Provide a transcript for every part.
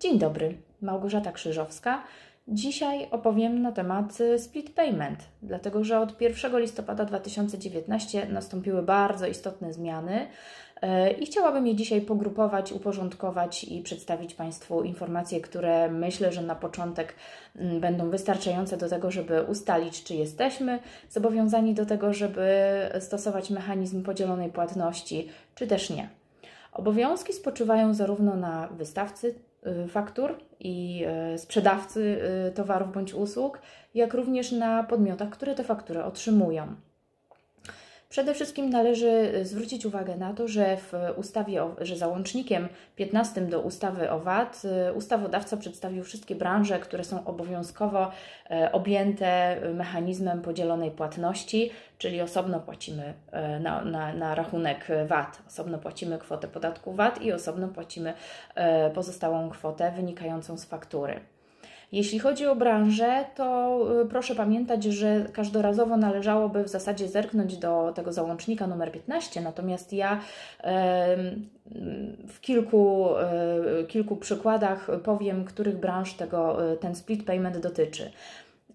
Dzień dobry, Małgorzata Krzyżowska. Dzisiaj opowiem na temat split payment, dlatego że od 1 listopada 2019 nastąpiły bardzo istotne zmiany e, i chciałabym je dzisiaj pogrupować, uporządkować i przedstawić Państwu informacje, które myślę, że na początek mm, będą wystarczające do tego, żeby ustalić, czy jesteśmy zobowiązani do tego, żeby stosować mechanizm podzielonej płatności, czy też nie. Obowiązki spoczywają zarówno na wystawcy y, faktur i y, sprzedawcy y, towarów bądź usług, jak również na podmiotach, które te faktury otrzymują. Przede wszystkim należy zwrócić uwagę na to, że w ustawie, że załącznikiem 15 do ustawy o VAT ustawodawca przedstawił wszystkie branże, które są obowiązkowo e, objęte mechanizmem podzielonej płatności, czyli osobno płacimy e, na, na, na rachunek VAT, osobno płacimy kwotę podatku VAT i osobno płacimy e, pozostałą kwotę wynikającą z faktury. Jeśli chodzi o branżę, to y, proszę pamiętać, że każdorazowo należałoby w zasadzie zerknąć do tego załącznika numer 15, natomiast ja w kilku, y, kilku przykładach powiem, których branż tego, y, ten split payment dotyczy.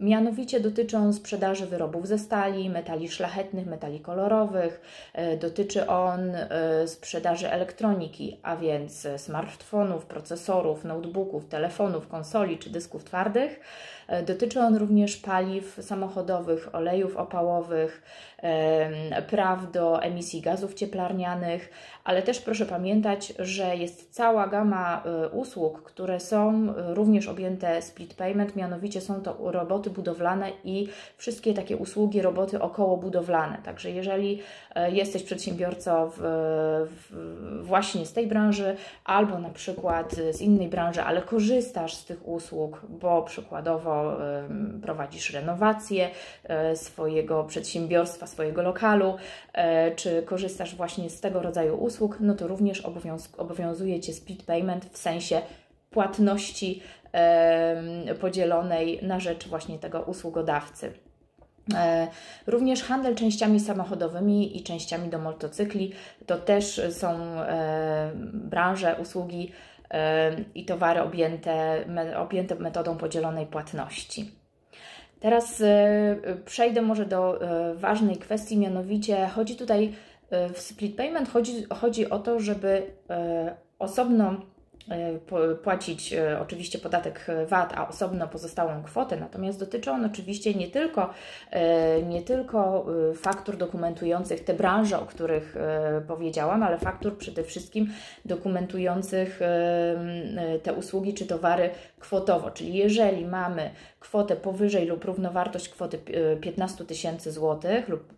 Mianowicie dotyczy on sprzedaży wyrobów ze stali, metali szlachetnych, metali kolorowych. E, dotyczy on e, sprzedaży elektroniki, a więc smartfonów, procesorów, notebooków, telefonów, konsoli czy dysków twardych. E, dotyczy on również paliw samochodowych, olejów opałowych, praw do emisji gazów cieplarnianych, ale też proszę pamiętać, że jest cała gama usług, które są również objęte split payment, mianowicie są to roboty budowlane i wszystkie takie usługi, roboty około budowlane. Także jeżeli jesteś przedsiębiorcą w, w, właśnie z tej branży albo na przykład z innej branży, ale korzystasz z tych usług, bo przykładowo prowadzisz renowację e, swojego przedsiębiorstwa, swojego lokalu, e, czy korzystasz właśnie z tego rodzaju usług, no to również obowiąz obowiązuje Cię payment w sensie płatności podzielonej na rzecz właśnie tego usługodawcy. E, również handel częściami samochodowymi i częściami do motocykli to też są branże, usługi, i towary objęte, objęte metodą podzielonej płatności. Teraz e, przejdę może do e, ważnej kwestii, mianowicie chodzi tutaj e, w split payment chodzi, chodzi o to, żeby osobno E, płacić e, oczywiście podatek VAT, a osobno pozostałą kwotę, natomiast dotyczy on oczywiście nie tylko, e, nie tylko faktur dokumentujących te branże, o których powiedziałam, ale faktur przede wszystkim dokumentujących te usługi czy towary kwotowo, czyli jeżeli mamy kwotę powyżej lub równowartość kwoty 15 tysięcy złotych lub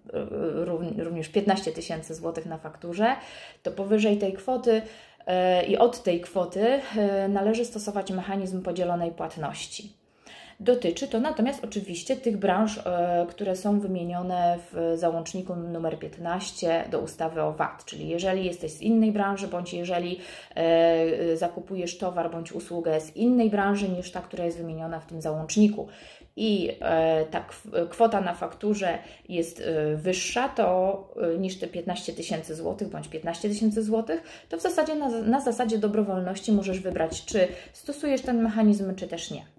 również 15 tysięcy złotych na fakturze, to powyżej tej kwoty i od tej kwoty e, należy stosować mechanizm podzielonej płatności. Dotyczy to natomiast oczywiście tych branż, e, które są wymienione w załączniku nr 15 do ustawy o VAT, czyli jeżeli jesteś z innej branży, bądź jeżeli e, zakupujesz towar bądź usługę z innej branży niż ta, która jest wymieniona w tym załączniku i e, ta kwota na fakturze jest wyższa to niż te 15 tysięcy złotych bądź 15 tysięcy złotych, to w zasadzie na, na zasadzie dobrowolności możesz wybrać, czy stosujesz ten mechanizm, czy też nie.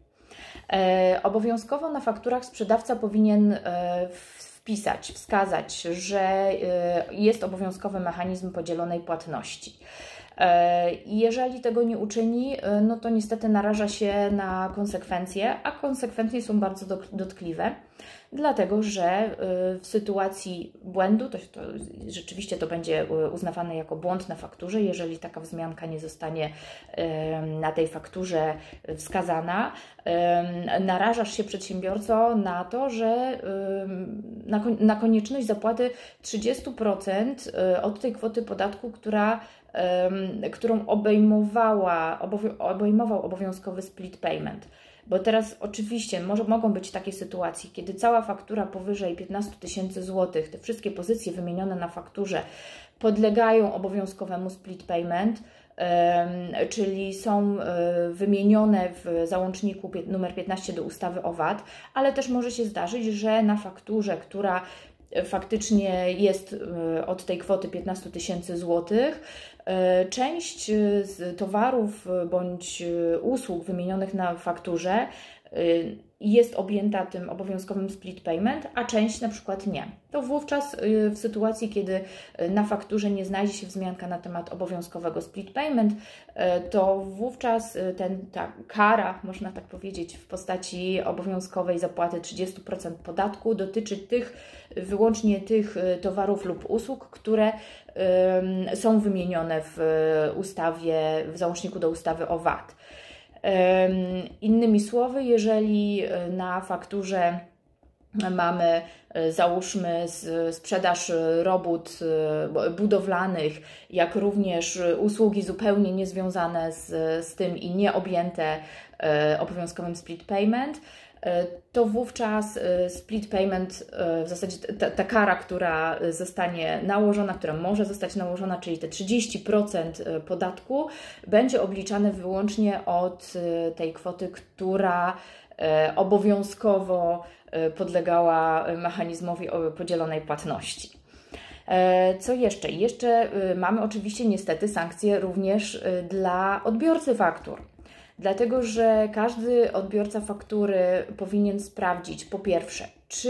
E, obowiązkowo na fakturach sprzedawca powinien e, wpisać, wskazać, że e, jest obowiązkowy mechanizm podzielonej płatności. Jeżeli tego nie uczyni, no to niestety naraża się na konsekwencje, a konsekwencje są bardzo dotkliwe dlatego że y, w sytuacji błędu, to, to rzeczywiście to będzie uznawane jako błąd na fakturze, jeżeli taka wzmianka nie zostanie na tej fakturze wskazana, narażasz się przedsiębiorco na to, że na, konieczność zapłaty 30% y, od tej kwoty podatku, która którą obejmowała, obejmował obowiązkowy split payment. Bo teraz oczywiście może, mogą być takie sytuacje, kiedy cała faktura powyżej 15 tysięcy złotych, te wszystkie pozycje wymienione na fakturze podlegają obowiązkowemu split payment, czyli są e, wymienione w załączniku numer 15 do ustawy o VAT, ale też może się zdarzyć, że na fakturze, która faktycznie jest od tej kwoty 15 tysięcy złotych. Część z towarów bądź usług wymienionych na fakturze jest objęta tym obowiązkowym split payment, a część na przykład nie. To wówczas w sytuacji, kiedy na fakturze nie znajdzie się wzmianka na temat obowiązkowego split payment, to wówczas ten, ta kara, można tak powiedzieć, w postaci obowiązkowej zapłaty 30% podatku dotyczy tych, wyłącznie tych towarów lub usług, które są wymienione w ustawie, w załączniku do ustawy o VAT. Innymi słowy, jeżeli e, na fakturze mamy, e, załóżmy, sprzedaż robót e, budowlanych, jak również usługi zupełnie niezwiązane z, z tym i nieobjęte obowiązkowym split payment, E, to wówczas e, split payment, e, w zasadzie ta, ta, kara, która zostanie nałożona, która może zostać nałożona, czyli te 30% podatku, będzie obliczane wyłącznie od tej kwoty, która obowiązkowo podlegała mechanizmowi podzielonej płatności. Co jeszcze? Jeszcze mamy oczywiście niestety sankcje również dla odbiorcy faktur. Dlatego, że każdy odbiorca faktury powinien sprawdzić po pierwsze, czy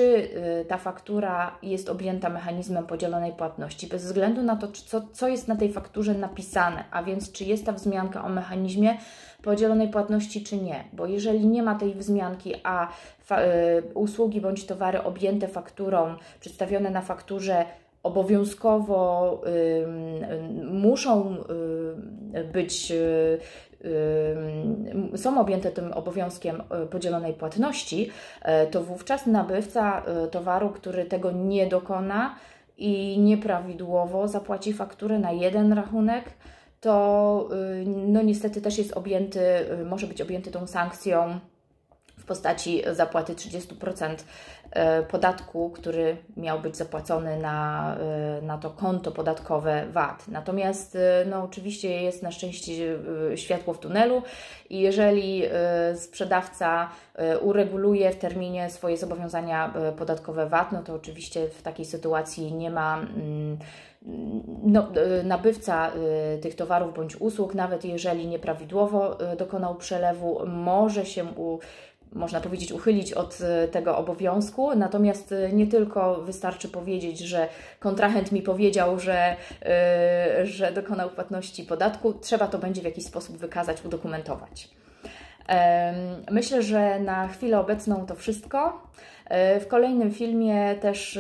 y, ta faktura jest objęta mechanizmem podzielonej płatności, bez względu na to, co, co jest na tej fakturze napisane, a więc czy jest ta wzmianka o mechanizmie podzielonej płatności, czy nie. Bo jeżeli nie ma tej wzmianki, a y, usługi bądź towary objęte fakturą, przedstawione na fakturze obowiązkowo y, muszą y, być y, są objęte tym obowiązkiem e, podzielonej płatności, e, to wówczas nabywca e, towaru, który tego nie dokona i nieprawidłowo zapłaci fakturę na jeden rachunek, to no niestety też jest objęty, może być objęty tą sankcją postaci zapłaty 30% E, podatku, który miał być zapłacony na, e, na to konto podatkowe VAT. Natomiast e, no, oczywiście jest na szczęście światło w tunelu i jeżeli sprzedawca ureguluje w terminie swoje zobowiązania podatkowe VAT, no to oczywiście w takiej sytuacji nie ma mm, no, nabywca tych towarów bądź usług, nawet jeżeli nieprawidłowo dokonał przelewu, może się u, można powiedzieć, uchylić od e, tego obowiązku. Natomiast e, nie tylko wystarczy powiedzieć, że kontrahent mi powiedział, że, yy, że dokonał płatności podatku, trzeba to będzie w jakiś sposób wykazać, udokumentować. Myślę, że na chwilę obecną to wszystko. W kolejnym filmie też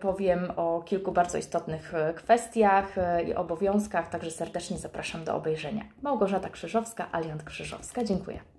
powiem o kilku bardzo istotnych kwestiach i obowiązkach, także serdecznie zapraszam do obejrzenia. Małgorzata Krzyżowska, Aliant Krzyżowska. Dziękuję.